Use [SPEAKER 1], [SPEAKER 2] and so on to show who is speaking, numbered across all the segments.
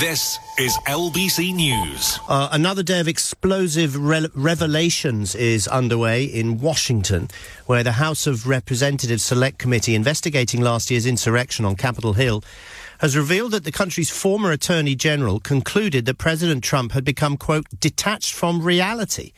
[SPEAKER 1] This is LBC News.
[SPEAKER 2] Uh, another day of explosive re- revelations is underway in Washington, where the House of Representatives Select Committee investigating last year's insurrection on Capitol Hill has revealed that the country's former Attorney General concluded that President Trump had become, quote, detached from reality.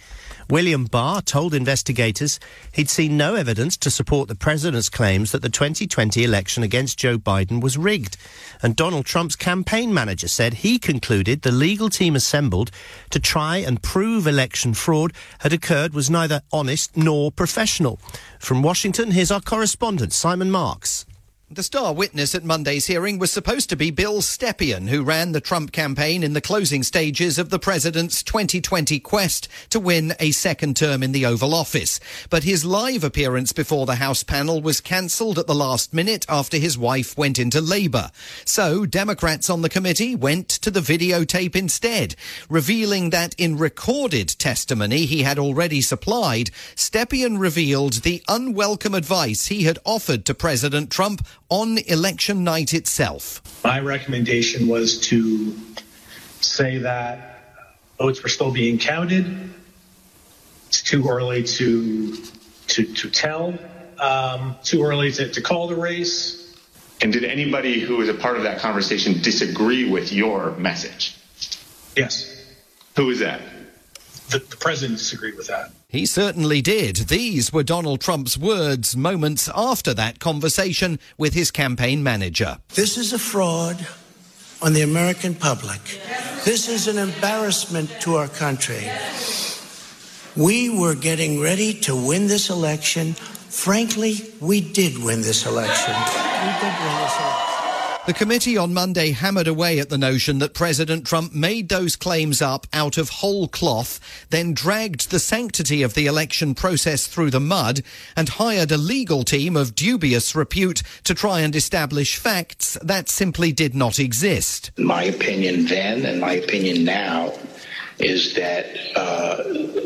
[SPEAKER 2] William Barr told investigators he'd seen no evidence to support the president's claims that the 2020 election against Joe Biden was rigged. And Donald Trump's campaign manager said he concluded the legal team assembled to try and prove election fraud had occurred was neither honest nor professional. From Washington, here's our correspondent, Simon Marks.
[SPEAKER 3] The star witness at Monday's hearing was supposed to be Bill Stepien, who ran the Trump campaign in the closing stages of the president's 2020 quest to win a second term in the Oval Office. But his live appearance before the House panel was cancelled at the last minute after his wife went into labour. So Democrats on the committee went to the videotape instead, revealing that in recorded testimony he had already supplied, Stepien revealed the unwelcome advice he had offered to President Trump on election night itself.
[SPEAKER 4] My recommendation was to say that votes were still being counted. It's too early to to, to tell. Um, too early to, to call the race.
[SPEAKER 5] And did anybody who was a part of that conversation disagree with your message?
[SPEAKER 4] Yes.
[SPEAKER 5] Who is that?
[SPEAKER 4] The, the president disagreed with that.
[SPEAKER 3] He certainly did. These were Donald Trump's words moments after that conversation with his campaign manager.
[SPEAKER 6] This is a fraud on the American public. This is an embarrassment to our country. We were getting ready to win this election. Frankly, we did win this election. We did win this election.
[SPEAKER 3] The committee on Monday hammered away at the notion that President Trump made those claims up out of whole cloth, then dragged the sanctity of the election process through the mud, and hired a legal team of dubious repute to try and establish facts that simply did not exist.
[SPEAKER 7] My opinion then and my opinion now is that uh,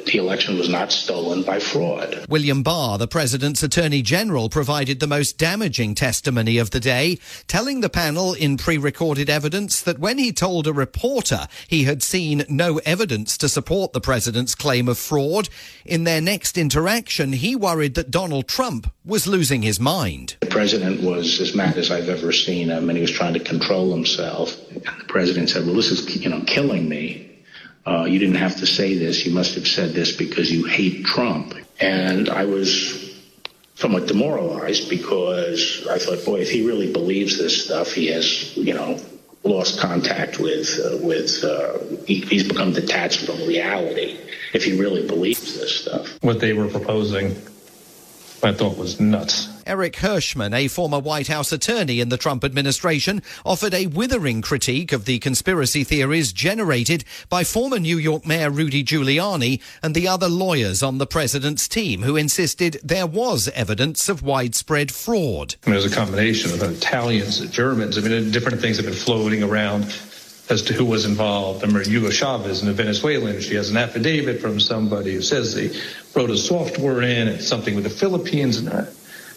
[SPEAKER 7] the election was not stolen by fraud.
[SPEAKER 3] William Barr, the president's attorney general, provided the most damaging testimony of the day, telling the panel in pre recorded evidence that when he told a reporter he had seen no evidence to support the president's claim of fraud, in their next interaction, he worried that Donald Trump was losing his mind.
[SPEAKER 7] The president was as mad as I've ever seen him, and he was trying to control himself. And the president said, Well, this is, you know, killing me. Uh, you didn't have to say this. You must have said this because you hate Trump. And I was somewhat demoralized because I thought, boy, if he really believes this stuff, he has, you know, lost contact with, uh, with, uh, he, he's become detached from reality if he really believes this stuff.
[SPEAKER 8] What they were proposing, I thought was nuts.
[SPEAKER 3] Eric Herschmann, a former White House attorney in the Trump administration, offered a withering critique of the conspiracy theories generated by former New York Mayor Rudy Giuliani and the other lawyers on the president's team who insisted there was evidence of widespread fraud.
[SPEAKER 8] I mean, there's a combination of Italians, Germans. I mean, different things have been floating around as to who was involved. I remember Hugo Chavez and the Venezuelan. She has an affidavit from somebody who says they wrote a software in and something with the Philippines and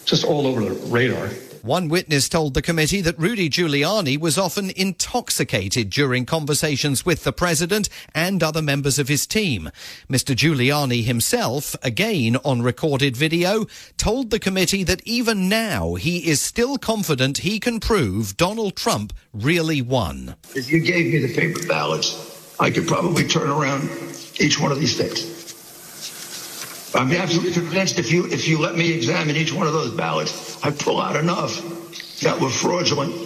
[SPEAKER 8] just all over the radar.
[SPEAKER 3] One witness told the committee that Rudy Giuliani was often intoxicated during conversations with the president and other members of his team. Mr. Giuliani himself, again on recorded video, told the committee that even now he is still confident he can prove Donald Trump really won.
[SPEAKER 9] If you gave me the paper ballots, I could probably turn around each one of these states. I'm absolutely convinced if you if you let me examine each one of those ballots, I pull out enough that were fraudulent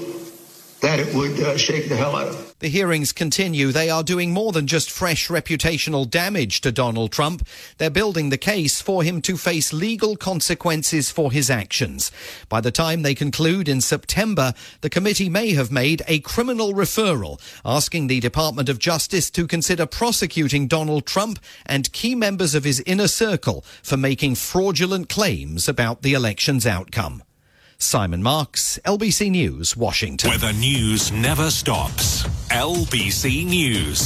[SPEAKER 9] that it would uh, shake the hell out of.
[SPEAKER 3] The hearings continue. They are doing more than just fresh reputational damage to Donald Trump. They're building the case for him to face legal consequences for his actions. By the time they conclude in September, the committee may have made a criminal referral asking the Department of Justice to consider prosecuting Donald Trump and key members of his inner circle for making fraudulent claims about the election's outcome. Simon Marks, LBC News, Washington.
[SPEAKER 1] Where the news never stops. LBC News.